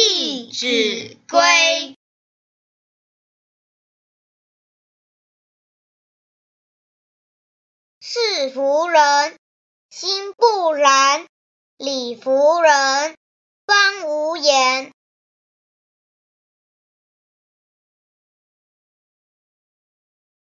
弟子规》。是福人，心不然；礼服人，